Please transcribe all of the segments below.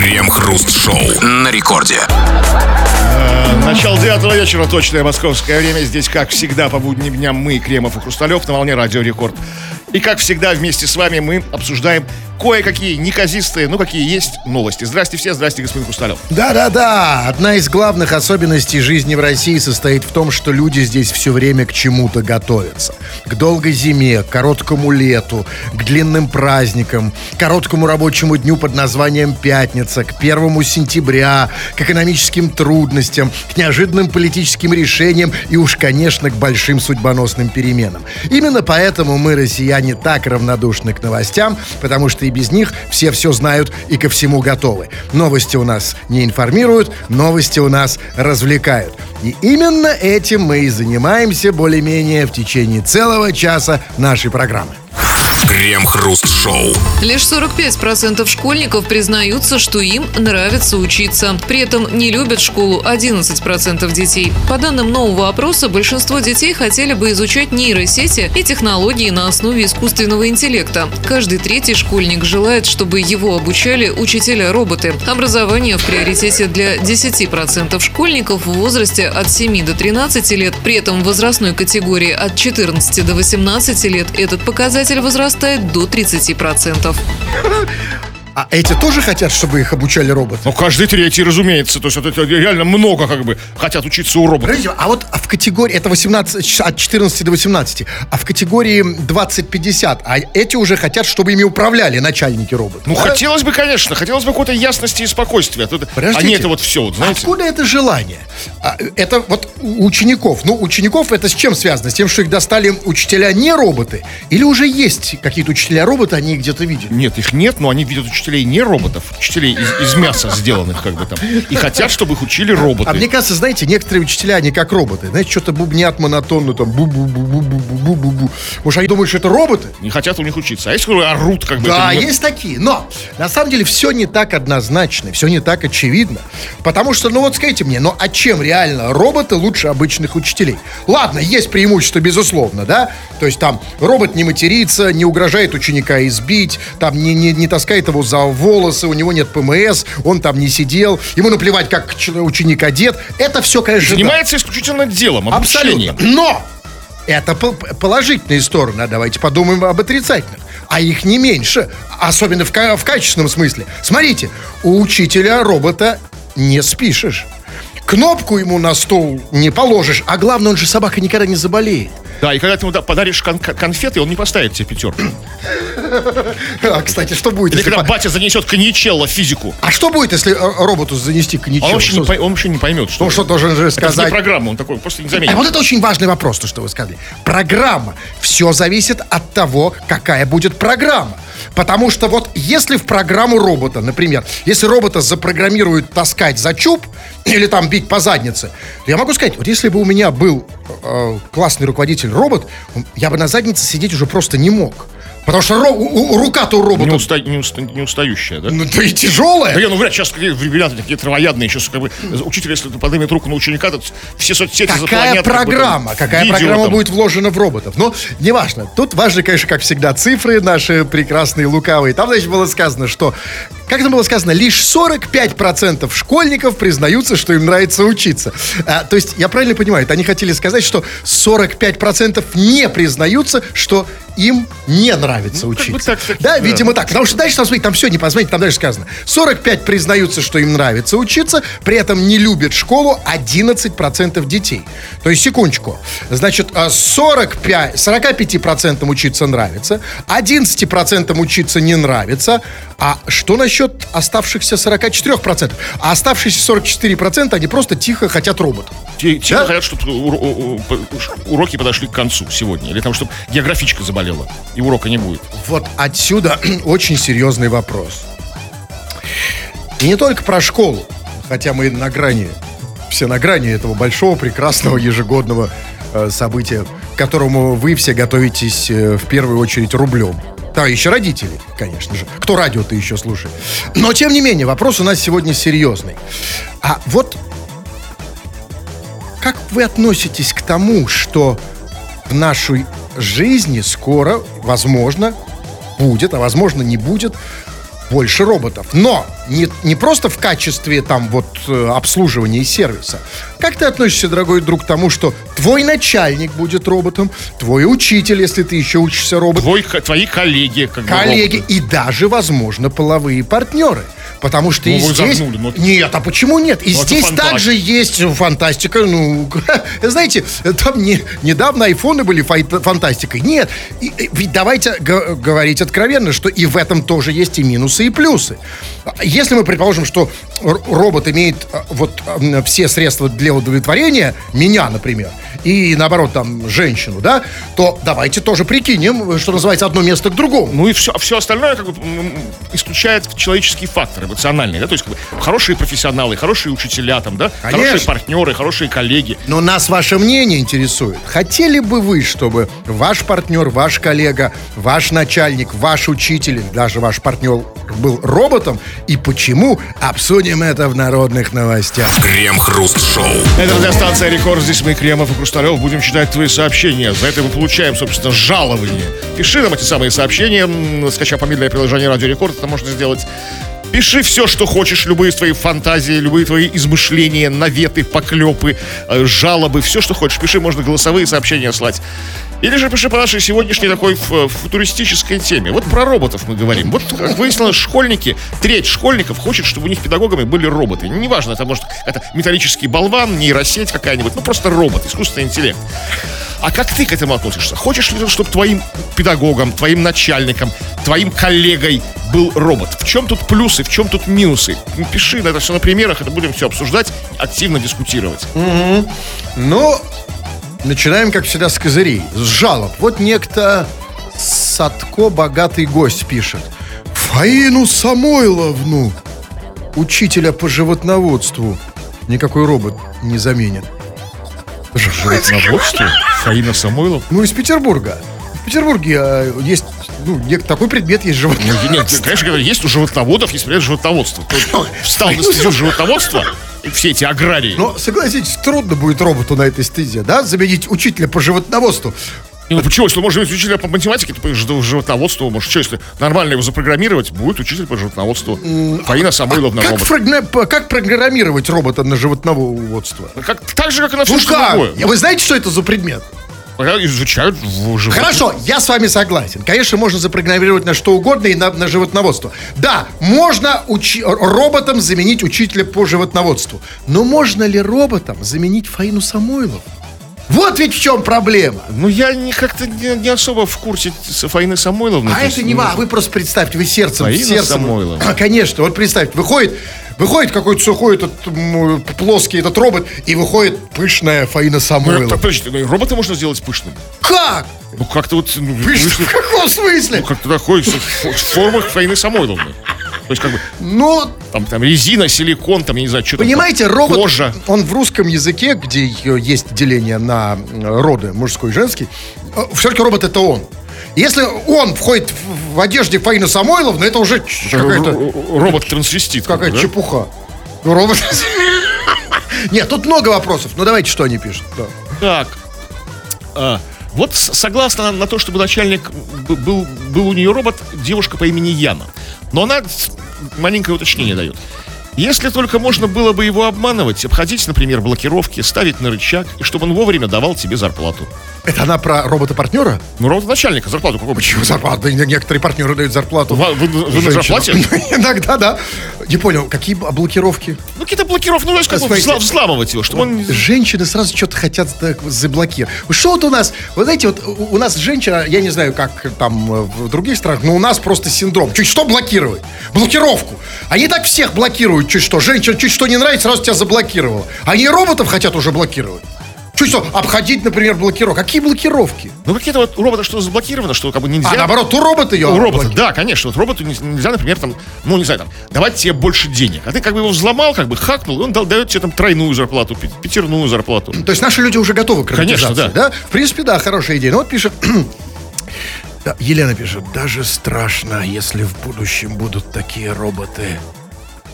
Крем-хруст-шоу на рекорде. Начало девятого вечера, точное московское время. Здесь, как всегда, по будним дням мы, Кремов и Хрусталев, на волне Радио Рекорд. И, как всегда, вместе с вами мы обсуждаем кое-какие неказистые, ну, какие есть новости. Здрасте все, здрасте, господин Хрусталев. Да-да-да, одна из главных особенностей жизни в России состоит в том, что люди здесь все время к чему-то готовятся. К долгой зиме, к короткому лету, к длинным праздникам, к короткому рабочему дню под названием «Пятница», к первому сентября, к экономическим трудностям, к неожиданным политическим решениям и уж, конечно, к большим судьбоносным переменам. Именно поэтому мы, россияне, так равнодушны к новостям, потому что и без них все все знают и ко всему готовы. Новости у нас не информируют, новости у нас развлекают. И именно этим мы и занимаемся более-менее в течение целого часа нашей программы. Крем-хруст-шоу. Лишь 45% школьников признаются, что им нравится учиться. При этом не любят школу 11% детей. По данным нового опроса, большинство детей хотели бы изучать нейросети и технологии на основе искусственного интеллекта. Каждый третий школьник желает, чтобы его обучали учителя-роботы. Образование в приоритете для 10% школьников в возрасте от 7 до 13 лет. При этом в возрастной категории от 14 до 18 лет этот показатель возрастает до 30%. А эти тоже хотят, чтобы их обучали роботы? Ну, каждый третий, разумеется. То есть это, реально много, как бы, хотят учиться у робота. Подождите, а вот в категории, это 18, от 14 до 18, а в категории 20-50, а эти уже хотят, чтобы ими управляли начальники роботов. Ну, да? хотелось бы, конечно, хотелось бы какой-то ясности и спокойствия. Тут, а Подождите. не это вот все, вот, знаете. Откуда это желание? А, Это вот у учеников. Ну, учеников это с чем связано? С тем, что их достали учителя не роботы? Или уже есть какие-то учителя-роботы, они их где-то видели? Нет, их нет, но они видят учителей не роботов, учителей из, из мяса сделанных, как бы там. И хотят, чтобы их учили роботы. А мне кажется, знаете, некоторые учителя, они как роботы. Знаете, что-то бубнят монотонно, там бу-бу-бу-бу-бу-бу-бу-бу. Может, они думают, что это роботы? Не хотят у них учиться. А есть, которые орут, как бы. Да, это есть такие. Но на самом деле все не так однозначно, все не так очевидно. Потому что, ну вот скажите мне, ну а чем реально роботы лучше обычных учителей? Ладно, есть преимущество, безусловно, да? То есть там робот не матерится, не угрожает ученика избить, там не, не, не таскает его за волосы, у него нет ПМС, он там не сидел, ему наплевать, как ученик одет. Это все, конечно, да. Занимается исключительно делом, обучением. Абсолютно. Но это пол- положительные стороны, а давайте подумаем об отрицательных. А их не меньше, особенно в, в качественном смысле. Смотрите, у учителя робота не спишешь. Кнопку ему на стол не положишь, а главное, он же собака никогда не заболеет. Да, и когда ты ему да- подаришь кон- конфеты, он не поставит тебе пятерку. А, кстати, что будет, Или если... когда по- батя занесет коньячелло физику. А что будет, если э, роботу занести коньячок? Он вообще, не, пой- он вообще не поймет, что Ну, что должен же это сказать? программа, он такой просто не А заметит. вот это очень важный вопрос, то, что вы сказали. Программа. Все зависит от того, какая будет программа. Потому что вот если в программу робота, например, если робота запрограммируют таскать за чуб или там бить по заднице, то я могу сказать, вот если бы у меня был э, классный руководитель робот, я бы на заднице сидеть уже просто не мог. Потому что ро- у- рука-то у робота Не, уста- не уста- не устающая, да? ну, да и тяжелая. Да я, ну, говорят, сейчас какие ребята такие травоядные, сейчас как бы учитель, если поднимет руку на ученика, то все соцсети Какая как бы, там, программа? Какая видео программа там. будет вложена в роботов? Ну, неважно. Тут важны, конечно, как всегда, цифры наши прекрасные, лукавые. Там, значит, было сказано, что... Как это было сказано? Лишь 45% школьников признаются, что им нравится учиться. А, то есть, я правильно понимаю, это они хотели сказать, что 45% не признаются, что им не нравится Ну, как бы учиться. так, так, да, да. видимо, так. Потому что дальше, там, смотрите, там все не посмотрите, там дальше сказано. 45 признаются, что им нравится учиться, при этом не любят школу 11% детей. То есть, секундочку. Значит, а 45, 45% учиться нравится, 11% учиться не нравится. А что насчет оставшихся 44%? А оставшиеся 44% они просто тихо хотят роботов. Те, те Да? хотят, чтобы уроки подошли к концу сегодня. Или там, чтобы географичка заболела, и урока не будет. Вот отсюда очень серьезный вопрос. И не только про школу, хотя мы на грани, все на грани этого большого, прекрасного ежегодного э, события, к которому вы все готовитесь э, в первую очередь рублем. Да, еще родители, конечно же. Кто радио-то еще слушает. Но, тем не менее, вопрос у нас сегодня серьезный. А вот как вы относитесь к тому, что в нашей жизни скоро, возможно, будет, а возможно не будет, больше роботов. Но не, не просто в качестве там вот э, обслуживания и сервиса. Как ты относишься, дорогой друг, к тому, что твой начальник будет роботом, твой учитель, если ты еще учишься роботом, Твой, твои коллеги. Как бы, коллеги роботы. и даже, возможно, половые партнеры. Потому что Ну, и вы здесь... загнули, ну, это- Нет, а почему нет? И Ну, это здесь также есть фантастика. Ну, знаете, там не, недавно айфоны были фантастикой. Нет, и- ведь давайте говорить откровенно, что и в этом тоже есть и минусы, и плюсы. Если мы предположим, что робот имеет а, вот все средства для удовлетворения, меня, например, и наоборот, там, женщину, да, то давайте тоже прикинем, что называется, одно место к другому. Ну и все, все остальное как бы исключает человеческие факторы, эмоциональные, да, то есть как бы, хорошие профессионалы, хорошие учителя там, да, Конечно. хорошие партнеры, хорошие коллеги. Но нас ваше мнение интересует. Хотели бы вы, чтобы ваш партнер, ваш коллега, ваш начальник, ваш учитель, даже ваш партнер был роботом? И почему? Обсудим это в народных новостях. Крем-хруст-шоу. Это радиостанция Рекорд, здесь мы, Кремов и Хрусталев, будем читать твои сообщения. За это мы получаем, собственно, жалование. Пиши нам эти самые сообщения, скачав мобильное приложение Радио Рекорд, это можно сделать. Пиши все, что хочешь, любые твои фантазии, любые твои измышления, наветы, поклепы, э, жалобы, все, что хочешь. Пиши, можно голосовые сообщения слать. Или же пиши по нашей сегодняшней такой ф- футуристической теме. Вот про роботов мы говорим. Вот, как выяснилось, школьники, треть школьников хочет, чтобы у них педагогами были роботы. Неважно, это может это металлический болван, нейросеть какая-нибудь, ну просто робот, искусственный интеллект. А как ты к этому относишься? Хочешь ли ты, чтобы твоим педагогом, твоим начальником, твоим коллегой был робот? В чем тут плюсы, в чем тут минусы? Ну, Пиши на это все на примерах, это будем все обсуждать, активно дискутировать. Ну, начинаем, как всегда, с козырей, с жалоб. Вот некто Садко богатый гость пишет. Фаину Самойловну, учителя по животноводству, никакой робот не заменит. Животноводство? Фаина Самойлов? Ну, из Петербурга. В Петербурге а, есть, ну, такой предмет есть животное. Ну, Нет, конечно, есть у животноводов, есть предмет животноводства. Встал на стезю животноводства, все эти аграрии. Но, согласитесь, трудно будет роботу на этой стезе, да, заменить учителя по животноводству. Ну почему, если можно быть учителя по математике, то по жив- животноводству, может, что, если нормально его запрограммировать, будет учитель по животноводству. Фаина Самойловна Как, робот. фрагна- как программировать робота на животноводство? Как, так же, как и на все Ну что другое. Вы знаете, что это за предмет? Изучают животных. Хорошо, я с вами согласен. Конечно, можно запрограммировать на что угодно и на, на животноводство. Да, можно учи- роботом заменить учителя по животноводству. Но можно ли роботом заменить Фаину Самойлову? Вот ведь в чем проблема. Ну, я не, как-то не, не особо в курсе Фаины Самойловны. А есть, это не ну, ва, вы просто представьте, вы сердцем, Фаина сердцем. Самойлова. Конечно, вот представьте, выходит, выходит какой-то сухой этот м, плоский этот робот, и выходит пышная Фаина Ну, Самойлова. так, подождите, ну, робота можно сделать пышным. Как? Ну, как-то вот... Ну, Пышным? В каком смысле? Ну, как-то такой, в в формах Фаины Самойловны. То есть, как бы, Ну, там, там резина, силикон, там, я не знаю, что. Понимаете, там, робот, Кожа. он в русском языке, где э, есть деление на э, роды, мужской и женский, все-таки робот это он. Если он входит в, одежде Фаины Самойловны, это уже какая-то Робот-трансвестит. как бы, какая да? чепуха. Ну, робот... Нет, тут много вопросов. Ну, давайте, что они пишут. да. Так. А, вот согласно на то, чтобы начальник был, был у нее робот, девушка по имени Яна. Но она маленькое уточнение дает. Если только можно было бы его обманывать, обходить, например, блокировки, ставить на рычаг, и чтобы он вовремя давал тебе зарплату. Это она про робота-партнера? Ну, робот начальника зарплату какого Почему зарплату? Некоторые партнеры дают зарплату. Вы, вы- вы на зарплате? Иногда, да. Не понял, какие б- блокировки? Ну, какие-то блокировки, ну, знаешь, как Смотрите. взла- взламывать его, чтобы он... Женщины сразу что-то хотят заблокировать. Что вот у нас, вы знаете, вот у у нас женщина, я не знаю, как там э, в других странах, но у нас просто синдром. Чуть что блокировать? Блокировку. Они так всех блокируют, чуть что. Женщина чуть что не нравится, сразу тебя заблокировала. Они роботов хотят уже блокировать. Чуть что, обходить, например, блокировку. Какие блокировки? Ну, какие-то вот у робота что заблокировано, что как бы нельзя... А наоборот, у робота ее У робота, блокируют. да, конечно. Вот роботу не- нельзя, например, там, ну, не знаю, там, давать тебе больше денег. А ты как бы его взломал, как бы хакнул, и он дал- дает тебе там тройную зарплату, пятерную зарплату. То есть наши люди уже готовы к Конечно, роботизации, да. В принципе, да, хорошая идея. Ну вот пишет... Да, Елена пишет, даже страшно, если в будущем будут такие роботы.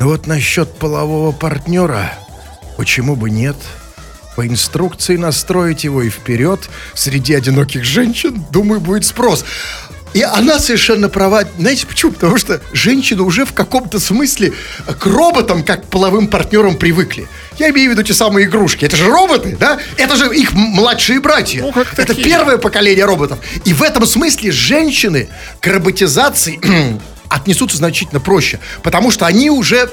Вот насчет полового партнера, почему бы нет? По инструкции настроить его и вперед. Среди одиноких женщин, думаю, будет спрос. И она совершенно права. Знаете почему? Потому что женщины уже в каком-то смысле к роботам, как к половым партнерам, привыкли. Я имею в виду те самые игрушки. Это же роботы, да? Это же их младшие братья. Ну, как Это такие. первое поколение роботов. И в этом смысле женщины к роботизации отнесутся значительно проще, потому что они уже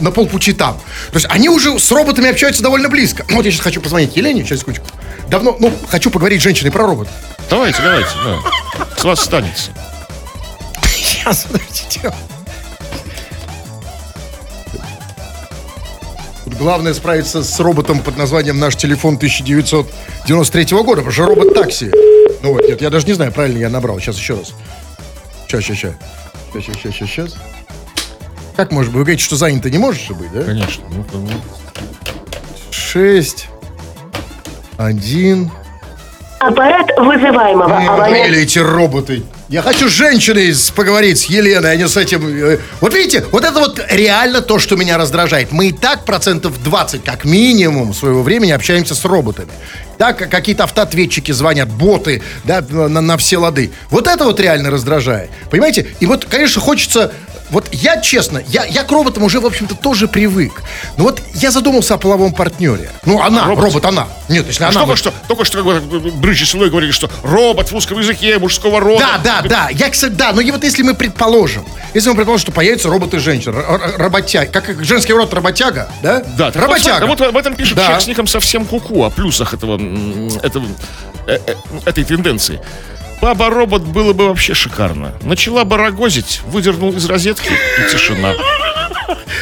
на полпути там. То есть они уже с роботами общаются довольно близко. Вот я сейчас хочу позвонить Елене, сейчас, секундочку. Давно, ну, хочу поговорить с женщиной про роботов. Давайте, давайте, да. С вас останется. Сейчас, подождите. Главное справиться с роботом под названием «Наш телефон 1993 года», потому что робот-такси. Ну вот, нет, я даже не знаю, правильно я набрал. Сейчас еще раз. Сейчас, сейчас, сейчас. Сейчас, сейчас, сейчас, сейчас. Как может быть? Вы говорите, что занято не можешь же быть, да? Конечно. Ну, ну. Шесть. Один. Аппарат вызываемого абонента. Или эти роботы. Я хочу с женщиной поговорить, с Еленой, а не с этим. э, Вот видите, вот это вот реально то, что меня раздражает. Мы и так процентов 20, как минимум, своего времени общаемся с роботами. Как какие-то автоответчики звонят, боты, да, на, на все лады. Вот это вот реально раздражает. Понимаете? И вот, конечно, хочется... Вот я, честно, я, я к роботам уже, в общем-то, тоже привык. Но вот я задумался о половом партнере. Ну, она, робот? робот, она. Нет, если А она... только что, только что, бы, брызжи слой говорили, что робот в русском языке мужского рода. Да, да, да. Я, кстати, да, но и вот если мы предположим, если мы предположим, что появятся роботы женщин, работяга, как женский род работяга, да? Да, работяга. Вот, вот об этом пишет Да. человек с ником совсем куку, о плюсах этого, этого, э, э, этой тенденции. Баба-робот было бы вообще шикарно. Начала барагозить, выдернул из розетки и тишина.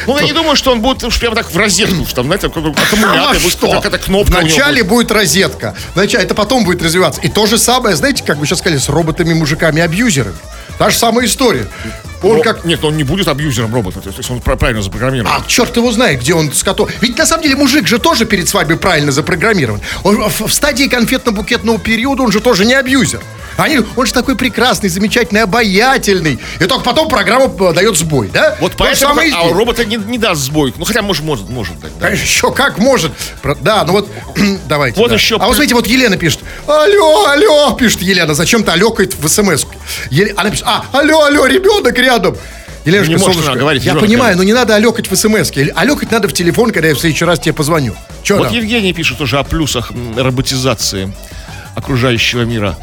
Ну, я не думаю, что он будет уж прямо так в розетку, что там, знаете, как А аккумулятор, будет какая-то кнопка Вначале будет. розетка, вначале, это потом будет развиваться. И то же самое, знаете, как вы сейчас сказали, с роботами-мужиками-абьюзерами. Та же самая история. Он Но- как... Нет, он не будет абьюзером робота, то есть он пра- правильно запрограммирован. А черт его знает, где он с котом. Ведь на самом деле мужик же тоже перед свадьбой правильно запрограммирован. Он в, в стадии конфетно-букетного периода он же тоже не абьюзер. Они, он же такой прекрасный, замечательный, обаятельный. И только потом программа э, дает сбой, да? Вот же поэтому, самое а здесь. робота не, не даст сбой. Ну, хотя, может, может, может дать. да. Конечно, еще как может. Да, ну вот, давайте. Вот да. еще А вот смотрите, вот Елена пишет. Алло, алло, пишет Елена. Зачем-то алёкает в смс. Еле- Она пишет, а, алло, алло, ребенок рядом. Еленушка, Не может солнышко, говорить, я понимаю, рядом. но не надо алёкать в смс -ке. Алёкать надо в телефон, когда я в следующий раз тебе позвоню. Че Вот там? Евгений пишет тоже о плюсах роботизации окружающего мира.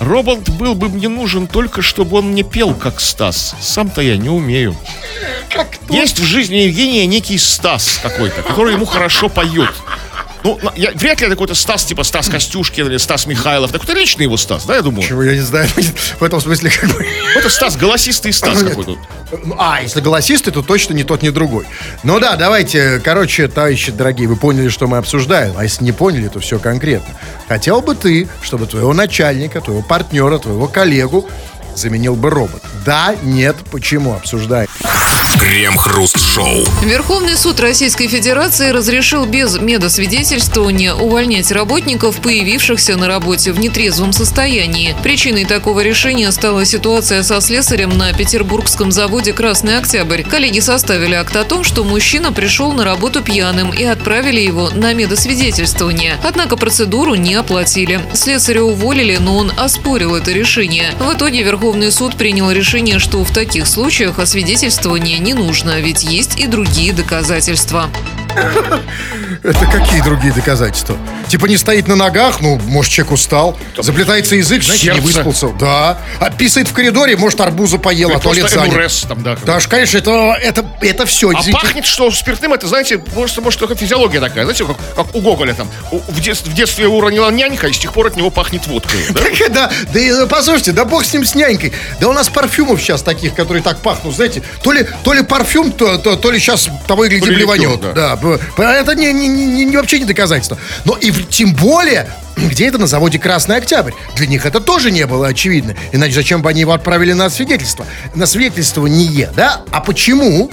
Робот был бы мне нужен только, чтобы он не пел, как Стас. Сам-то я не умею. Есть в жизни Евгения некий Стас какой-то, который ему хорошо поет. Ну, я, вряд ли это какой-то Стас, типа Стас Костюшкин или Стас Михайлов. Это какой-то личный его Стас, да, я думаю? Чего я не знаю. В этом смысле как бы... Это Стас, голосистый Стас какой-то. Ну, А, если голосисты, то точно не тот, ни другой. Ну да, давайте, короче, товарищи дорогие, вы поняли, что мы обсуждаем. А если не поняли, то все конкретно. Хотел бы ты, чтобы твоего начальника, твоего партнера, твоего коллегу заменил бы робот? Да, нет, почему? Обсуждаем. Крем-хруст-шоу. Верховный суд Российской Федерации разрешил без медосвидетельствования увольнять работников, появившихся на работе в нетрезвом состоянии. Причиной такого решения стала ситуация со слесарем на петербургском заводе «Красный Октябрь». Коллеги составили акт о том, что мужчина пришел на работу пьяным и отправили его на медосвидетельствование. Однако процедуру не оплатили. Слесаря уволили, но он оспорил это решение. В итоге Верховный суд принял решение, что в таких случаях освидетельствование не нужно, ведь есть и другие доказательства. Это какие другие доказательства? Типа не стоит на ногах, ну, может, человек устал. Заплетается язык, знаете, не выспался. Да. А писает в коридоре, может, арбуза поел, а туалет занят. Там, да. Да, конечно, это, это, это все. А пахнет, что спиртным, это, знаете, может, может только физиология такая. Знаете, как, как у Гоголя там. В, детстве, в детстве его уронила нянька, и с тех пор от него пахнет водкой. Да? Да, да, э, послушайте, да бог с ним с нянькой. Да у нас парфюмов сейчас таких, которые так пахнут, знаете, то ли, то ли парфюм, то, то, то ли сейчас того и гляди блеванет. да. Да. Б- это не, не, не- не- вообще не доказательство. Но и тем более, где это на заводе Красный Октябрь. Для них это тоже не было очевидно. Иначе зачем бы они его отправили на свидетельство? На свидетельствование, да? А почему?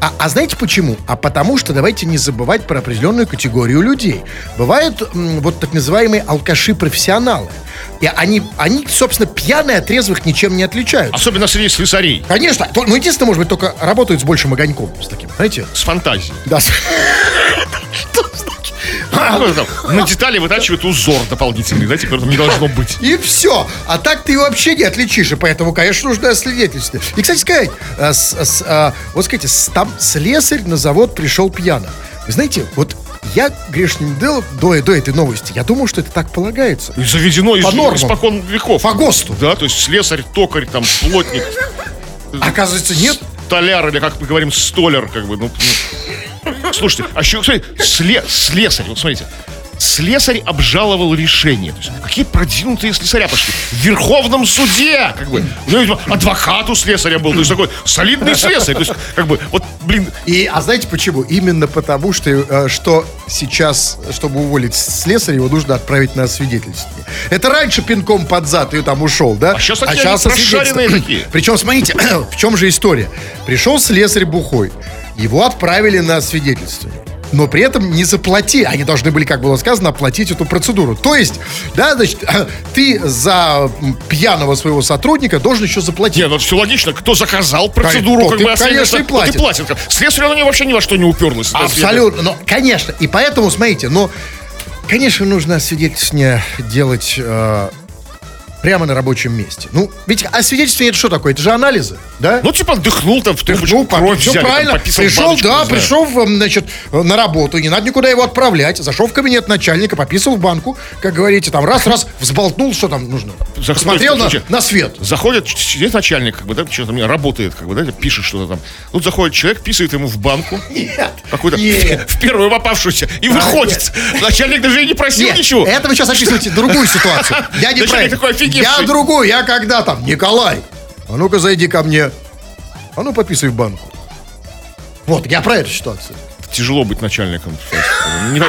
А, а знаете почему? А потому что давайте не забывать про определенную категорию людей. Бывают м, вот так называемые алкаши-профессионалы. И они, они, собственно, пьяные от трезвых ничем не отличаются. Особенно среди слесарей. Конечно, то- ну, единственное, может быть, только работают с большим огоньком. С таким, знаете? С фантазией. Да. Что На детали вытачивают узор дополнительный, да, теперь не должно быть. И все. А так ты вообще не отличишь. И поэтому, конечно, нужно свидетельство. И, кстати сказать, с- с- а, вот скажите, там слесарь на завод пришел пьяно. Вы знаете, вот я грешным делом до, до этой новости, я думал, что это так полагается. И заведено из, По нормам. испокон веков. По ГОСТу. Да, то есть слесарь, токарь, там, плотник, Оказывается, нет. столяр, или как мы говорим, столяр, как бы, ну. Слушайте, а еще, смотрите, сле- слесарь, вот смотрите, слесарь обжаловал решение. То есть, какие продвинутые слесаря пошли. В Верховном суде, как бы, ну, видимо, адвокат у слесаря был, то есть такой солидный слесарь. То есть, как бы, вот, блин, И, а знаете почему? Именно потому, что, э, что сейчас, чтобы уволить слесаря, его нужно отправить на освидетельствование. Это раньше пинком под зад и там ушел, да? А щас такие они прошаренные такие. Причем, смотрите, в чем же история? Пришел слесарь бухой, его отправили на освидетельствование. Но при этом не заплати. Они должны были, как было сказано, оплатить эту процедуру. То есть, да, значит, ты за пьяного своего сотрудника должен еще заплатить. не, ну все логично, кто заказал процедуру, Тот как и, бы, конечно, и платит. платит. Слесарь, оно вообще ни во что не уперлось. Абсолютно. Но, конечно. И поэтому, смотрите, но, конечно, нужно свидетельствование делать э, прямо на рабочем месте. Ну, ведь освидетельствование это что такое? Это же анализы, да? Ну, типа, дыхнул там в трубочку, Ну, кровь все взяли, там, правильно. пописал пришел, баночку, да, пришел, значит, на работу, не надо никуда его отправлять. Зашел в кабинет начальника, пописал в банку, как говорите, там раз-раз взболтнул, что там нужно. Заходит, Посмотрел на, на свет. Заходит, сидит начальник, как бы, да, что-то мне работает, как бы, да, пишет что-то там. Тут заходит человек, писает ему в банку, Нет. какую-то, в первую попавшуюся, и выходит. Начальник даже и не просил ничего. это вы сейчас описываете другую ситуацию. Я не про офигевший. Я другую, я когда там, Николай, а ну-ка зайди ко мне. А ну пописай в банку. Вот, я про эту ситуацию. Тяжело быть начальником. Не,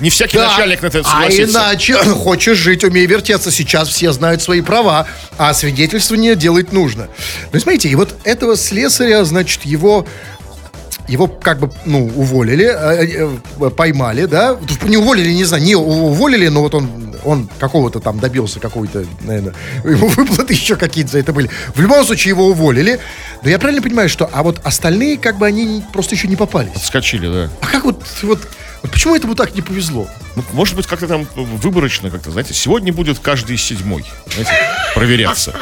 не- всякий Да. начальник на это А согласится. иначе хочешь жить, умей вертеться. Сейчас все знают свои права, а свидетельствование делать нужно. Ну, смотрите, и вот этого слесаря, значит, его его как бы, ну, уволили, э, э, поймали, да, не уволили, не знаю, не уволили, но вот он, он какого-то там добился, какой-то, наверное, ему выплаты еще какие-то за это были. В любом случае его уволили, но я правильно понимаю, что, а вот остальные, как бы, они просто еще не попались. Скочили, да. А как вот, вот, вот почему этому так не повезло? Ну, может быть, как-то там выборочно, как-то, знаете, сегодня будет каждый седьмой, знаете, проверяться.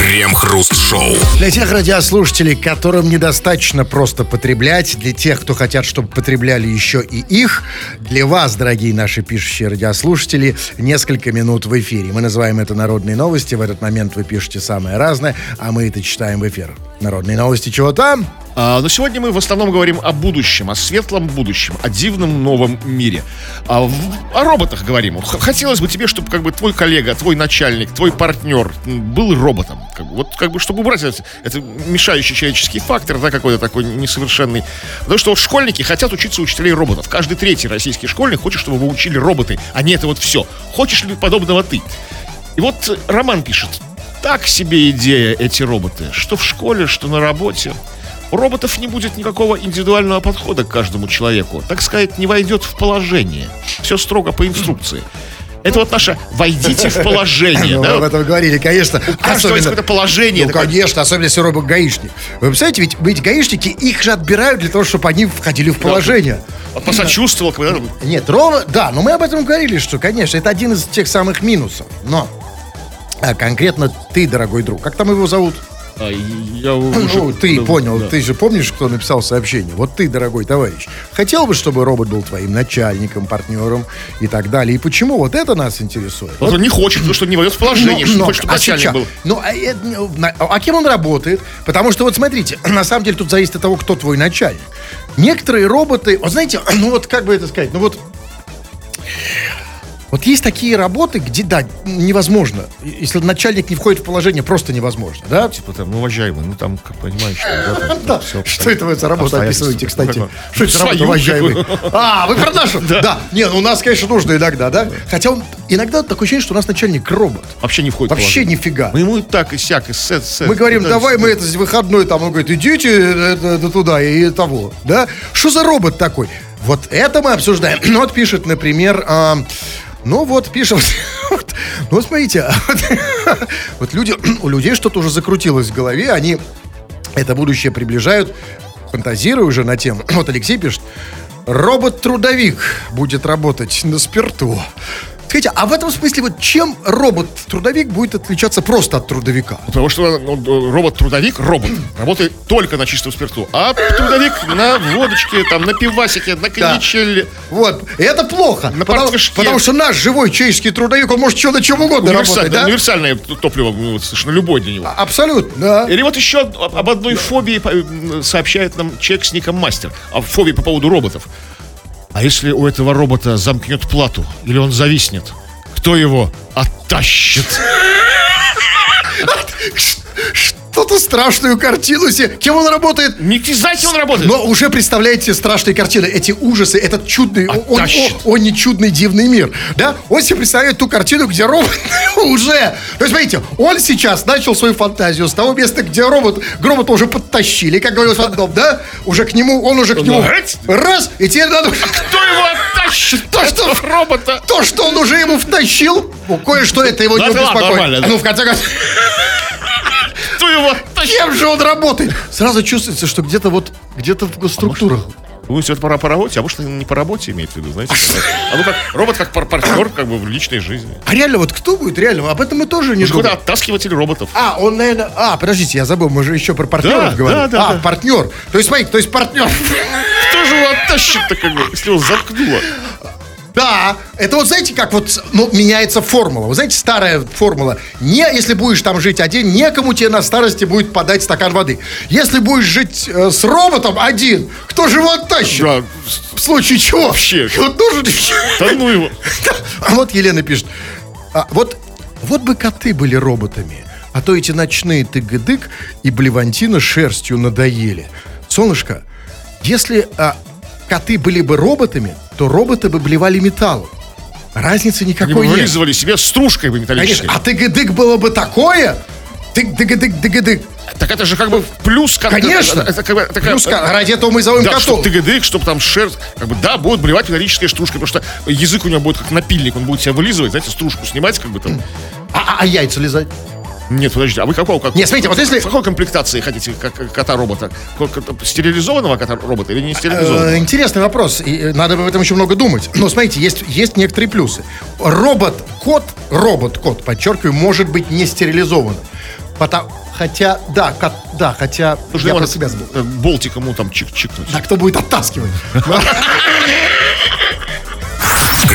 Крем-хруст-шоу. Для тех радиослушателей, которым недостаточно просто потреблять, для тех, кто хотят, чтобы потребляли еще и их, для вас, дорогие наши пишущие радиослушатели, несколько минут в эфире. Мы называем это «Народные новости». В этот момент вы пишете самое разное, а мы это читаем в эфир. Народные новости чего там? А, но сегодня мы в основном говорим о будущем, о светлом будущем, о дивном новом мире. А в- о роботах говорим. Хотелось бы тебе, чтобы как бы твой коллега, твой начальник, твой партнер был роботом. Как вот как бы, чтобы убрать это, это мешающий человеческий фактор, да, какой-то такой несовершенный. Потому что вот школьники хотят учиться учителей роботов. Каждый третий российский школьник хочет, чтобы его учили роботы, а не это вот все. Хочешь ли подобного ты? И вот Роман пишет. Так себе идея эти роботы, что в школе, что на работе. У роботов не будет никакого индивидуального подхода к каждому человеку. Так сказать, не войдет в положение. Все строго по инструкции. Это вот наше «войдите в положение». Ну, да? мы об этом говорили, конечно. каждого есть какое-то положение Ну, такое. конечно, особенно если робот гаишник. Вы представляете, ведь, ведь гаишники, их же отбирают для того, чтобы они входили в положение. Вот посочувствовал, когда... Нет, ровно, да, но мы об этом говорили, что, конечно, это один из тех самых минусов. Но а конкретно ты, дорогой друг, как там его зовут? А, я Ну, уже- ты да, понял, да. ты же помнишь, кто написал сообщение? Вот ты, дорогой товарищ, хотел бы, чтобы робот был твоим начальником, партнером и так далее. И почему вот это нас интересует? Вот он не хочет, потому что не войдет в положение, что Ну, хочет, чтобы а начальник сейчас? был. Ну, а, ну, на- а кем он работает? Потому что вот смотрите, на самом деле тут зависит от того, кто твой начальник. Некоторые роботы, вот знаете, ну вот как бы это сказать, ну вот вот есть такие работы, где, да, невозможно. Если начальник не входит в положение, просто невозможно, да? Типа там, ну, уважаемый, ну там, как понимаешь, да, Что это вы за работу обстоятельства. описываете, кстати? Ну, Что это за работа, уважаемый? А, вы про нашу? Да. Не, ну у нас, конечно, нужно иногда, да? Хотя он, иногда такое ощущение, что у нас начальник робот. Вообще не входит Вообще нифига. Мы ему и так, и сяк, и сет, сет. Мы говорим, Да, давай мы это выходной, там, он говорит, идите э, э, э, туда и того, да? Что за робот такой? Вот это мы обсуждаем. Ну, вот пишет, например, а, ну вот пишет, вот, ну смотрите, а вот, вот люди, у людей что-то уже закрутилось в голове, они это будущее приближают, фантазируя уже на тему. Вот Алексей пишет, Робот-трудовик будет работать на спирту. Скажите, а в этом смысле вот чем робот-трудовик будет отличаться просто от трудовика? Потому что ну, робот-трудовик, робот, работает только на чистом спирту. А трудовик на водочке, там, на пивасике, на коньячеле. Вот, и это плохо. На потому, потому что наш живой человеческий трудовик, он может что на чем угодно работать, да? Универсальное топливо, ну, совершенно любой для него. А- Абсолютно, да. Или вот еще об об одной фобии э, сообщает нам человек с ником Мастер. О фобии по поводу роботов. А если у этого робота замкнет плату, или он зависнет, кто его оттащит? Что-то страшную картину себе. Кем он работает? Не знаете, он работает. Но уже представляете страшные картины, эти ужасы, этот чудный, он, он, он не чудный дивный мир, да? Он себе представляет ту картину, где робот уже, то есть, смотрите, он сейчас начал свою фантазию с того места, где робот, робота уже подтащили, как говорил Фантом, да? Уже к нему, он уже к нему, Раз. и теперь надо... Кто его оттащит? То, что робота. То, что он уже ему втащил, ну, кое-что это его Ну, не беспокоит. Ну, в конце концов, Кто его кем же он работает? Сразу чувствуется, что где-то вот, где-то в структурах. Вы все это пора по работе, а может, не по работе имеет в виду, знаете? А ну как, робот как пар- партнер, как бы в личной жизни. А реально, вот кто будет реально? Об этом мы тоже не какой-то думали. оттаскиватель роботов. А, он, наверное... А, подождите, я забыл, мы же еще про партнеров Да, говорили. да, да, а, да. партнер. То есть, смотрите, то есть партнер. Кто же его оттащит-то, как бы, если его заткнуло? Да, это вот знаете, как вот ну, меняется формула. Вы знаете, старая формула. Не, если будешь там жить один, некому тебе на старости будет подать стакан воды. Если будешь жить э, с роботом один, кто же его оттащит? Да, В случае чего? Вообще. Вот нужен... да ну его. А вот Елена пишет. а, вот, вот бы коты были роботами, а то эти ночные тыгыдык и блевантина шерстью надоели. Солнышко, если а, коты были бы роботами, то роботы бы блевали металлом. Разницы Они бы никакой нет. вылизывали себе стружкой бы металлической. Конечно, а тыгыдык было бы такое, тык дыгыдык дыгыдык. Так это же как бы плюс... как- Конечно. Это, как бы такая- Плюс, ради этого мы зовем Да, котов. чтобы тыгыдык, чтобы там шерсть, как бы, да, будет блевать металлической стружкой, потому что язык у него будет как напильник, он будет себя вылизывать, знаете, стружку снимать, как бы там. А, а- а яйца лизать? Нет, подождите, а вы какого? Как, Нет, смотрите, вот если- какой комплектации хотите как, кота-робота? Стерилизованного кота-робота или не стерилизованного? Э, Интересный вопрос. И э, надо об этом еще много думать. Но смотрите, есть, есть некоторые плюсы. Робот-кот, робот-кот, подчеркиваю, может быть не стерилизованным. Потому, хотя, да, кот, да, хотя Нужно я его про себя забыл. э, болтиком ему там чик-чикнуть. А кто будет оттаскивать?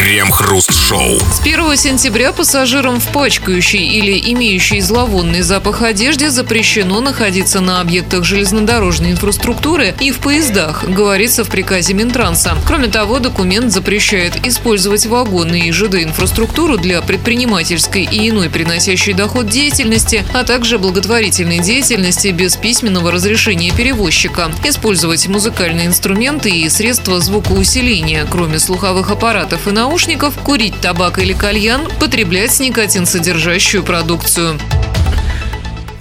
Крем-хруст-шоу. С 1 сентября пассажирам в пачкающей или имеющей зловонный запах одежде запрещено находиться на объектах железнодорожной инфраструктуры и в поездах, говорится в приказе Минтранса. Кроме того, документ запрещает использовать вагоны и ЖД-инфраструктуру для предпринимательской и иной приносящей доход деятельности, а также благотворительной деятельности без письменного разрешения перевозчика, использовать музыкальные инструменты и средства звукоусиления, кроме слуховых аппаратов и наушников, курить табак или кальян, потреблять никотин-содержащую продукцию.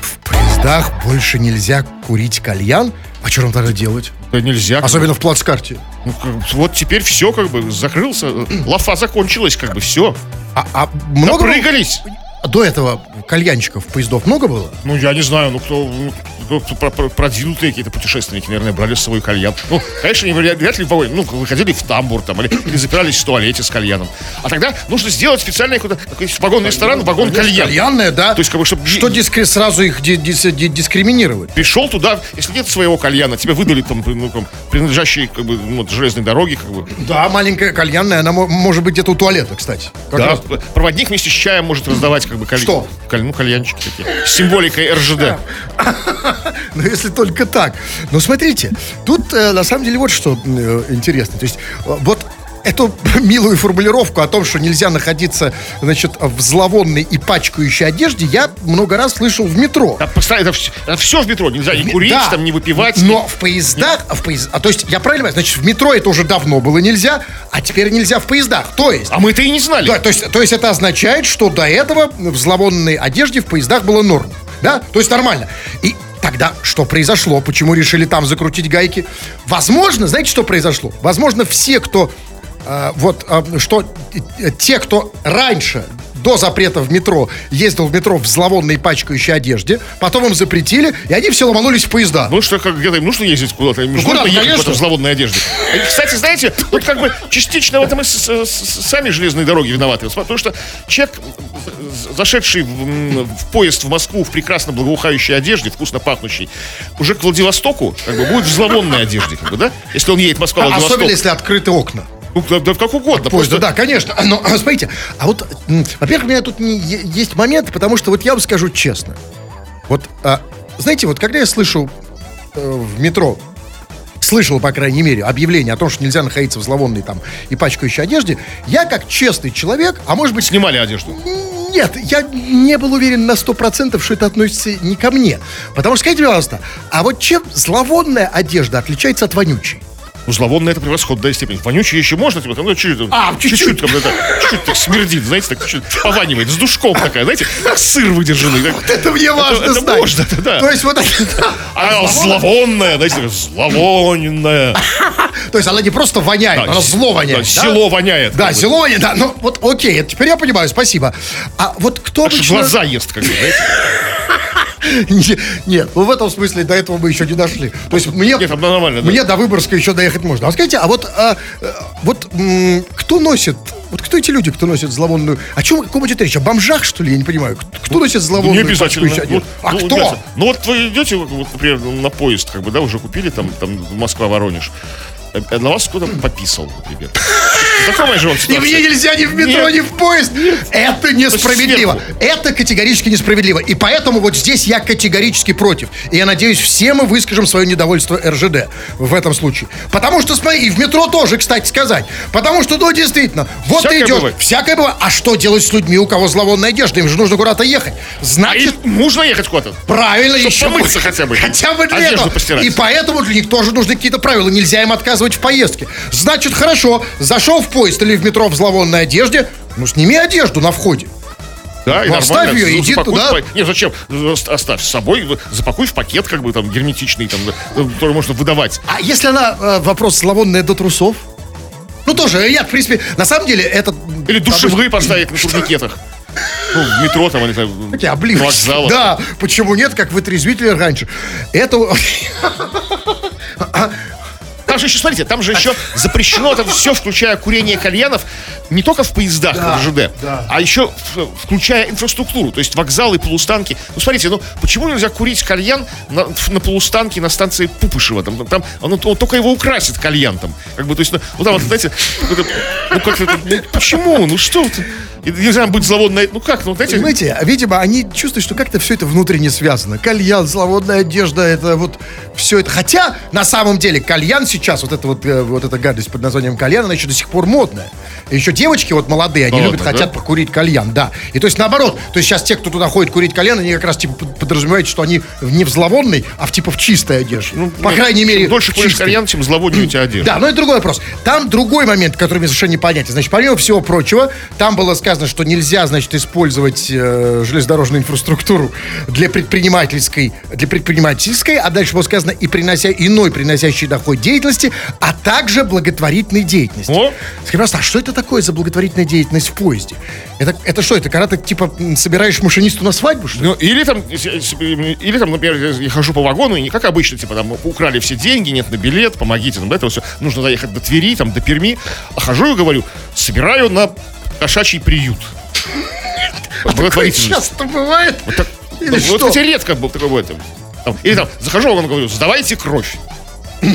В поездах больше нельзя курить кальян? А что нам тогда делать? Да нельзя. как бы. Особенно в плацкарте. Ну, как- вот теперь все как бы закрылся, э, лафа закончилась, как бы все. А, а много было- Прыгались. До этого кальянчиков поездов много было? Ну, я не знаю, ну, кто, ну, кто- кто про- про- продвинутые какие-то путешественники, наверное, брали с собой кальян. Ну, конечно, не вряд ли, ну, выходили в тамбур там, или, или запирались в туалете с кальяном. А тогда нужно сделать специальный какой-то какой вагонный ресторан, вагон кальян. Кальянная, да? То есть, как бы, чтобы Что дискри- сразу их ди- дис- ди- дискриминировать? пришел туда, если нет своего кальяна, тебе выдали там, ну, там принадлежащий как бы, ну, железной дороге, как бы. Да, маленькая кальянная, она мо- может быть где-то у туалета, кстати. Как Да, раз. проводник вместе с чаем может раздавать как бы кальян. Что? Каль- ну, кальянчики такие. С символикой РЖД. Ну, если только так. Но смотрите, тут э, на самом деле вот что э, интересно. То есть э, эту милую формулировку о том, что нельзя находиться, значит, в зловонной и пачкающей одежде, я много раз слышал в метро. Да, постоянно, это, все, в метро. Нельзя не курить, Да. там, не выпивать. Но в поездах, в поезд... а, то есть я правильно понимаю, значит, в метро это уже давно было нельзя, а теперь нельзя в поездах. То есть А мы это и не знали. Да, то есть, то есть это означает, что до этого в зловонной одежде в поездах было норм. Да? То есть нормально. И тогда что произошло? Почему решили там закрутить гайки? Возможно, знаете, что произошло? Возможно, все, кто э, вот э, что те, кто раньше до запрета в метро ездил в метро в зловонной пачкающей одежде, потом им запретили, и они все ломанулись в поезда. Ну что, как где-то им нужно ездить куда-то, им же куда, ехать конечно. в зловонной одежде. И, кстати, знаете, вот как бы частично в этом и с- с- сами железные дороги виноваты. Потому что человек, зашедший в, в поезд в Москву в прекрасно благоухающей одежде, вкусно пахнущей, уже к Владивостоку как бы будет в зловонной одежде, как бы, да? Если он едет Москва-Владивосток. Особенно, если открыты окна. Ну, да, да как угодно. Поезда, просто- да, конечно. Но, смотрите, а вот, во-первых, у меня тут не- есть момент, потому что вот я вам скажу честно. Вот, а, знаете, вот когда я слышу э, в метро, слышал, по крайней мере, объявление о том, что нельзя находиться в зловонной там и пачкающей одежде, я как честный человек, а может быть... Снимали одежду. Нет, я не был уверен на 100%, что это относится не ко мне. Потому что, скажите, пожалуйста, а вот чем зловонная одежда отличается от вонючей? Ну, зловонная это превосходная степень. Вонючий еще можно, типа, там, ну, чуть-чуть, А, чуть-чуть. чуть-чуть, там, это, чуть-чуть так смердит, знаете, так чуть пованивает, с душком такая, знаете, как сыр выдержанный. так. Это мне важно это знать. можно, это да. То есть вот это- А зловонная, знаете, такая зловонная. То есть она не просто воняет, Да, она зло воняет. да, село воняет, Да, село воняет, да. Ну, вот окей, теперь я понимаю, спасибо. А вот кто обычно... глаза ест, как бы, знаете. Не- Нет, ну в этом смысле до этого мы еще не дошли. То есть мне, Нет, нормально, да. мне до Выборгска еще доехать можно. А скажите, а вот, а, э, вот кто носит, вот кто эти люди, кто носит зловонную... О чем, о ком идет речь? О бомжах, что ли? Я не понимаю. Кто, кто носит Не зловонную обязательно. пачкающую Ну? А ну, кто? ребята, Ну вот вы идете, вот, например, на поезд, как бы, да, уже купили там, там Москва-Воронеж. А На вас кто-то пописал, например. Же вам И мне нельзя ни в метро, ни в поезд. Это несправедливо. Это категорически несправедливо. И поэтому вот здесь я категорически против. И я надеюсь, все мы выскажем свое недовольство РЖД в этом случае. Потому что, смотри, и в метро тоже, кстати сказать. Потому что, ну, действительно, вот Всякое ты идешь, бывает. всякое бывает. А что делать с людьми, у кого зловонная одежда? Им же нужно куда-то ехать. А Значит, и нужно ехать куда-то. Правильно, еще помыться хотя бы. Хотя бы для Одежду этого. постирать. И поэтому для них тоже нужны какие-то правила. Нельзя им отказывать в поездке. Значит, хорошо, зашел в поезд или в метро в зловонной одежде, ну сними одежду на входе. Да, и Ну, нормально. оставь ее, Ну, иди туда. в Нет, зачем? Ост- Оставь с собой, запакуй в пакет, как бы там герметичный, там, да, который можно выдавать. А если она, э, вопрос, зловонная до трусов? Ну тоже, я, в принципе, на самом деле, это... Или душевые поставить на турникетах. Ну, в метро там, или там, обливочки. вокзалах. Да, почему нет, как вытрезвители раньше. Это... Там же еще, смотрите, там же еще запрещено это все, включая курение кальянов, не только в поездах Да, РЖД, да. а еще в- включая инфраструктуру, то есть вокзалы, полустанки. Ну, смотрите, ну, почему нельзя курить кальян на, на полустанке на станции Пупышева? Там, там он, он только его украсит кальян там. Как бы, то есть, ну, ну, там, вот, знаете, ну, как-то, ну, почему? Ну, что это? И Нельзя быть зловонной, ну, как, ну, знаете, Понимаете, видимо, они чувствуют, что как-то все это внутренне связано. Кальян, зловонная одежда, это вот все это. Хотя, на самом деле, кальян сейчас, вот эта вот, э, вот эта гадость под названием кальян, она еще до сих пор модная. И еще девочки вот молодые, они Модная, любят, да? хотят покурить кальян, да. И то есть наоборот, то есть сейчас те, кто туда ходит курить кальян, они как раз типа под- подразумевают, что они не в зловонной, а в типа в чистой одежде. Ну, По нет, крайней чем мере, дольше куришь кальян, тем зловоннее у тебя одежда. Да, но это другой вопрос. Там другой момент, который мне совершенно непонятен. Значит, помимо всего прочего, там было сказано, что нельзя, значит, использовать э, железнодорожную инфраструктуру для предпринимательской, для предпринимательской, а дальше было сказано и принося иной приносящий доход деятельности, а также благотворительной деятельности. О! Скажи, пожалуйста, а что это такое за благотворительная деятельность в поезде? Это, это что, это когда ты, типа, собираешь машинисту на свадьбу, что ли? Ну, или там, если- или там, например, я хожу по вагону, и не как обычно, типа, там, украли все деньги, нет на билет, помогите, там, до этого все, нужно доехать до Твери, там, до Перми, а хожу и говорю, собираю на кошачий приют. Благотворительность. часто бывает? Вот, так- Или ну, что? редко был такой бывает. Там, или там, захожу, он говорю, сдавайте кровь.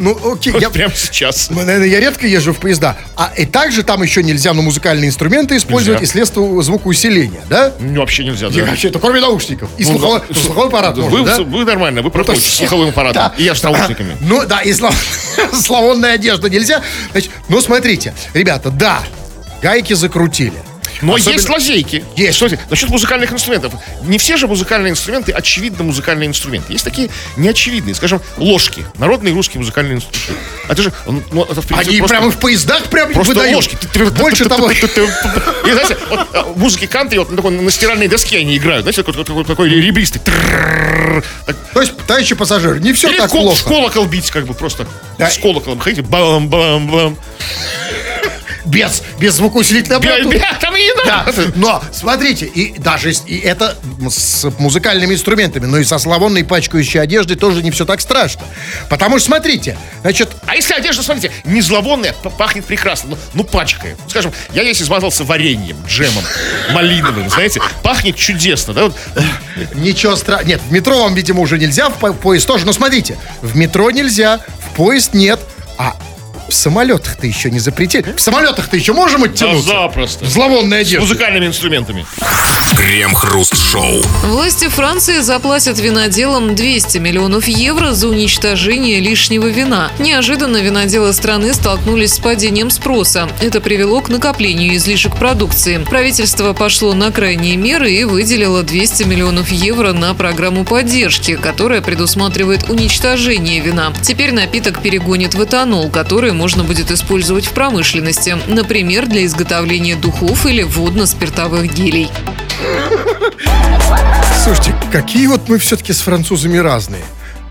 Ну, окей, Вот я... прямо сейчас. Ну, Наверное, я редко езжу в поезда. А и также там еще нельзя ну, музыкальные инструменты использовать Нельзя. и средства звукоусиления, да? Ну, вообще нельзя, И да. вообще, это кроме наушников. И Ну, слуховой, да. слуховой аппарат вы, можно, да? вы нормально, вы То проходите есть- с слуховым аппаратом. Да. И я с наушниками. Ну да, и слов- славонная одежда нельзя. Значит, ну смотрите, ребята, да, гайки закрутили. Но Особенно- есть лазейки. Есть. Это? Насчет музыкальных инструментов. Не все же музыкальные инструменты очевидно музыкальные инструменты. Есть такие неочевидные, скажем, ложки. Народные русские музыкальные инструменты. Это же, ну, это в принципе Они просто, прямо в поездах прям просто выдают. ложки. Ты- ты- Больше ты- того, ты- ты- ты- И знаете, вот э, музыки кантри вот на такой на стиральной доске они играют. Знаете, такой, такой, ребристый. То есть, товарищи пассажиры, не все Или так кол- в плохо. колокол бить, как бы просто. С колоколом ходите, бам-бам-бам. Без, без звукоусилителя аппаратуры. Там не Да, надо. но смотрите, и даже и это с музыкальными инструментами, но и со славонной пачкающей одеждой тоже не все так страшно. Потому что, смотрите, значит, А если одежда, смотрите, не зловонная, пахнет прекрасно, ну, ну пачкает. Скажем, я здесь измазался вареньем, джемом, малиновым, знаете, пахнет чудесно, да? Вот, ничего страшного. Нет, в метро вам, видимо, уже нельзя, в по- поезд тоже. Но смотрите, в метро нельзя, в поезд нет, а в самолетах-то еще не запретили. В самолетах-то еще можем оттянуться? запросто. В зловонной С музыкальными инструментами. Крем-хруст-шоу. Власти Франции заплатят виноделам 200 миллионов евро за уничтожение лишнего вина. Неожиданно виноделы страны столкнулись с падением спроса. Это привело к накоплению излишек продукции. Правительство пошло на крайние меры и выделило 200 миллионов евро на программу поддержки, которая предусматривает уничтожение вина. Теперь напиток перегонит в этанол, который можно будет использовать в промышленности, например, для изготовления духов или водно-спиртовых гелей. Слушайте, какие вот мы все-таки с французами разные.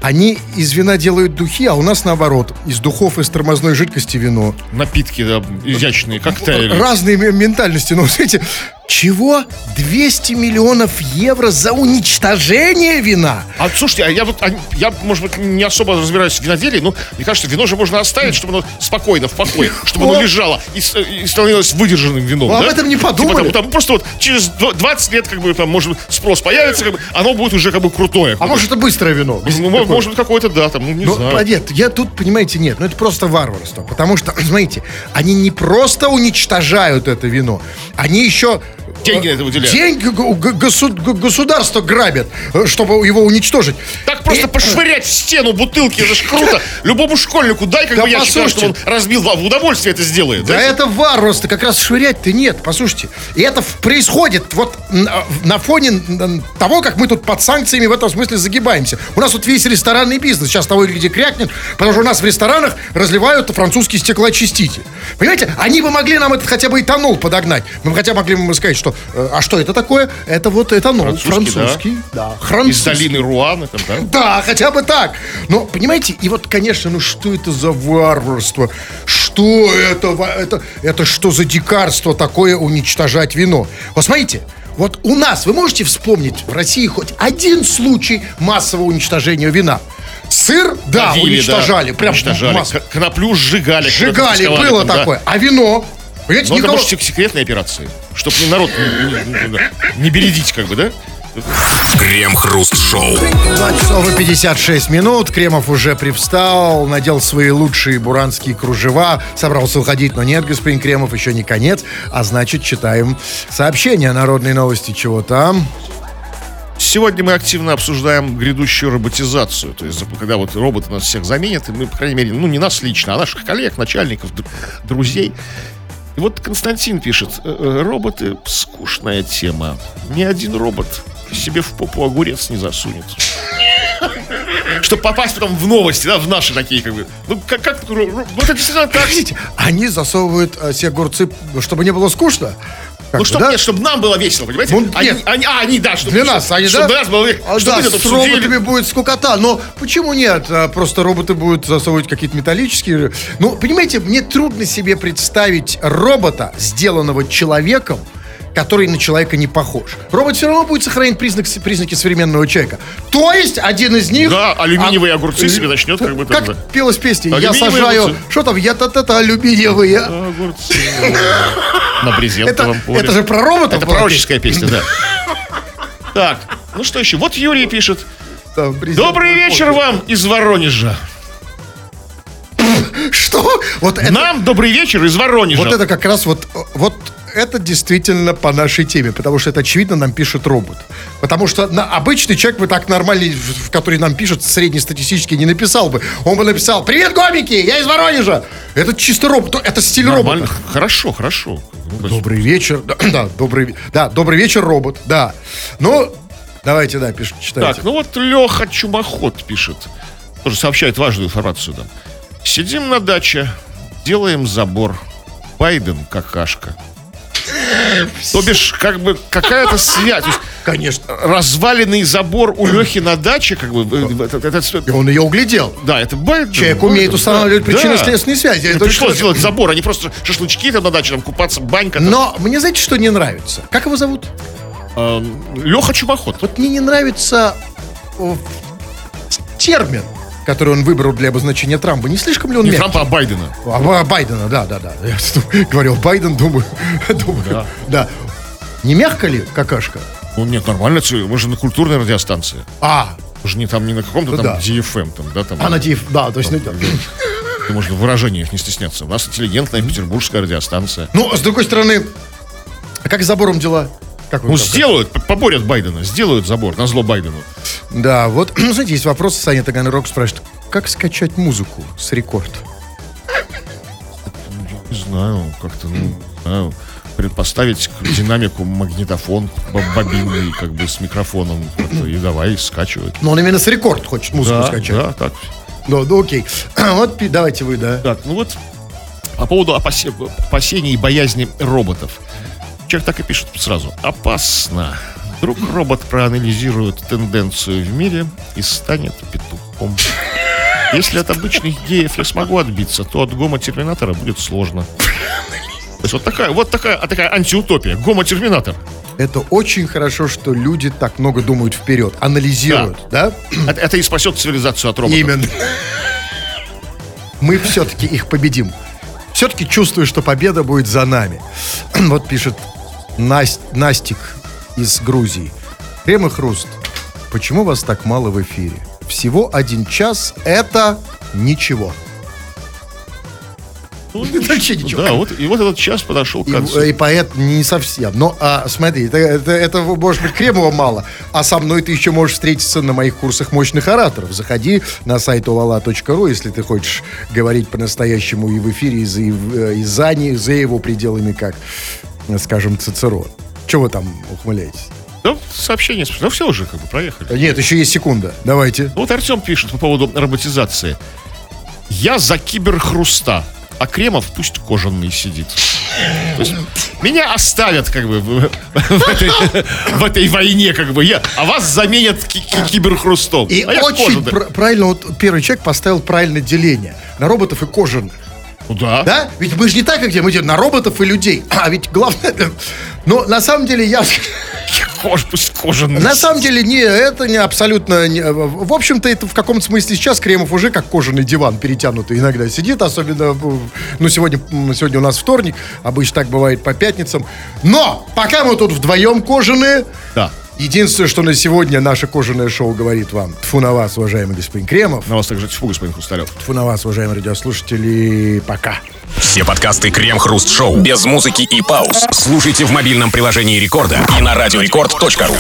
Они из вина делают духи, а у нас наоборот. Из духов, из тормозной жидкости вино. Напитки да, изящные, коктейли. Разные ментальности. Но, смотрите, чего? 200 миллионов евро за уничтожение вина? А слушайте, а я вот, а я, может быть, не особо разбираюсь в виноделии, но мне кажется, вино же можно оставить, чтобы оно спокойно, в покое, чтобы оно лежало и, и становилось выдержанным вином. Об да? этом не Типа подумали? там, там просто вот через дв- 20 лет, как бы, там, может спрос появится, как бы, оно будет уже как бы крутое. А может, это быстрое вино? Ну, мо- может быть, какое-то, да, там, ну, не Ну, знаю. нет, я тут, понимаете, нет, ну это просто варварство. Потому что, смотрите, они не просто уничтожают это вино, они еще... Деньги э, на это выделяют. Деньги государство грабят, э, чтобы его уничтожить. Так просто И- пошвырять в стену бутылки, это ж круто. Любому школьнику дай, как Да бы я считаю, что он разбил, в удовольствие это сделает. Да знаете? это варварство, как раз швырять-то нет, послушайте. И это происходит вот на, на фоне того, как мы тут под санкциями в этом смысле загибаемся. У нас вот весь ресторанный бизнес сейчас того и гляди крякнет, потому что у нас в ресторанах разливают французский стеклоочиститель. Понимаете, они бы могли нам этот хотя бы этанол подогнать. Мы бы хотя бы могли бы сказать, что, э, а что это такое? Это вот этанол Французский, французский. Да, Из французский. долины Руана, там, да? Да, хотя бы так. Но, понимаете, и вот, конечно, ну что это за варварство? Что это? Это, это что за дикарство такое уничтожать вино? Вот смотрите, вот у нас, вы можете вспомнить в России хоть один случай массового уничтожения вина? Сыр, да, Давили, уничтожали. да, прям уничтожали. масс- Коноплю сжигали. Сжигали, было там, да. такое. А вино? Понимаете, Но это может сек- секретные операции, чтобы народ не, не- не- бередить, как бы, да? Крем-хруст-шоу. 2 часов и 56 минут. Кремов уже привстал, надел свои лучшие буранские кружева, собрался уходить, но нет, господин Кремов, еще не конец. А значит, читаем сообщения народной новости. Чего там? Сегодня мы активно обсуждаем грядущую роботизацию. То есть, когда вот роботы нас всех заменят, и мы, по крайней мере, ну, не нас лично, а наших коллег, начальников, дру- друзей. И вот Константин пишет, «Э, э, роботы — скучная тема. Ни один робот себе в попу огурец не засунет. Чтобы попасть потом в новости, да, в наши такие, как бы. Ну, как, как вот это действительно так. Они засовывают э, себе огурцы, чтобы не было скучно? Как Ну, бы, чтобы, да? нет, чтобы нам было весело, понимаете? Ну, они, нет. они- а, они, да, чтобы, Для нас, они, чтобы да? нас было весело. А, да, с роботами будет скукота. Но почему нет? А, Просто роботы будут засовывать какие-то металлические. Ну, понимаете, мне трудно себе представить робота, сделанного человеком, который на человека не похож. Робот все равно будет сохранять признак, признаки современного человека. То есть один из них... Да, алюминиевые огурцы себе начнет как бы Как да. пелась песня, я сажаю... огурцы. Что там? Я та-та-та алюминиевые. Огурцы. На брезентовом поле. это же про роботов Это пророческая песня, да. Так, ну что еще? Вот Юрий пишет. Добрый вечер вам из Воронежа. Что? Вот это... Нам добрый вечер из Воронежа. Вот это как раз вот, вот это действительно по нашей теме, потому что это очевидно нам пишет робот. Потому что на, обычный человек бы так нормальный, в- который нам пишет, среднестатистически не написал бы. Он бы написал, привет, гомики, я из Воронежа. Это чисто робот, это стиль Нормально. робота. Хорошо, хорошо. Добрый вечер, да, да, добрый, да, добрый вечер, робот, да. Ну, давайте, да, пишите, читайте. Так, ну вот Леха Чумоход пишет. Тоже сообщает важную информацию. Да. Сидим на даче, делаем забор. Байден какашка. То бишь, как бы какая-то связь. Конечно. разваленный забор у Лехи на даче, как бы, э, это- это- это- И он ее углядел. да, это Байден. Человек умеет устанавливать да. причинно-следственные связи. Это Пришлось сделать забор, а не просто шашлычки там на даче, там купаться, банька. там. Но мне знаете, что не нравится? Как его зовут? Э, Леха Чумоход. Вот мне не нравится о, термин, который он выбрал для обозначения Трампа. Не слишком ли он Не мягкий? Трампа, а Байдена. А, а, Байдена, да, да, да. Я говорил Байден, думаю, думаю, Да. да. Не мягко ли какашка? Ну нет, нормально, мы же на культурной радиостанции. А, Мы же не там не на каком-то Ну там да. DFM, там, да, там. а на Тиф, да, то есть... ну, Ты можно в выражениях не стесняться. У нас интеллигентная петербургская радиостанция. Ну, с другой стороны, а как с забором дела? Как Ну, сделают, поборят Байдена, сделают забор на зло Байдену. Да, вот, ну, знаете, есть вопрос, Саня Таганрог спрашивает, как скачать музыку с рекорд? Не знаю, как-то, ну, знаю, предпоставить динамику магнитофон бо- бобинный, как бы с микрофоном, и давай скачивать. Ну, он именно с рекорд хочет музыку Да, скачать. да, так. Ну, ну, окей. Вот давайте вы, да. Так, ну вот по поводу опасе- опасений и боязни роботов. Человек так и пишет сразу. Опасно. Вдруг робот проанализирует тенденцию в мире и станет петухом. Если от обычных геев я смогу отбиться, то от гомо-терминатора будет сложно. То есть вот такая, вот такая, а такая антиутопия. Гомо-терминатор. Это очень хорошо, что люди так много думают вперед, анализируют, да? Это, это и спасет цивилизацию от роботов. Именно. Мы все-таки их победим. Все-таки чувствую, что победа будет за нами. Вот пишет Наст- Настик из Грузии. Крем и хруст. Почему вас так мало в эфире? Всего один час – это ничего. Ну, вообще ничего. Да, вот, и вот этот час подошел к И, концу. и поэт не совсем. Но а, смотри, это, это, это, может быть, Кремова мало, а со мной ты еще можешь встретиться на моих курсах мощных ораторов. Заходи на сайт ovала.ru, если ты хочешь говорить по-настоящему и в эфире, и за, и э, и за, не- за его пределами, как, скажем, Цицерон. Чего вы там ухмыляетесь? Да, сообщение, ну все уже как бы проехали. Нет, еще есть секунда. Давайте. Вот Артем пишет по поводу роботизации. Я за киберхруста, а Кремов пусть кожаный сидит. Есть меня оставят как бы в, в этой, в этой войне, как бы я, а вас заменят ки- ки- киберхрустом. И а очень пр- правильно, вот первый человек поставил правильное деление на роботов и кожаных. Да. Да? Ведь мы же не так, как мы делим на роботов и людей. А ведь главное... Но на самом деле я... Кож, пусть кожаный. На самом деле, не, это не абсолютно... не- в общем-то, это в каком-то смысле сейчас Кремов уже как кожаный диван перетянутый иногда сидит, особенно... Ну, сегодня, сегодня у нас вторник, обычно так бывает по пятницам. Но пока мы тут вдвоем кожаные, Да. Единственное, что на сегодня наше кожаное шоу говорит вам. Тфу на вас, уважаемый господин Кремов. На вас также тьфу, господин Хрусталев. Тфу на вас, уважаемые радиослушатели. Пока. Все подкасты Крем-Хруст Шоу без музыки и пауз. Слушайте в мобильном приложении Рекорда и на радиорекорд.ру.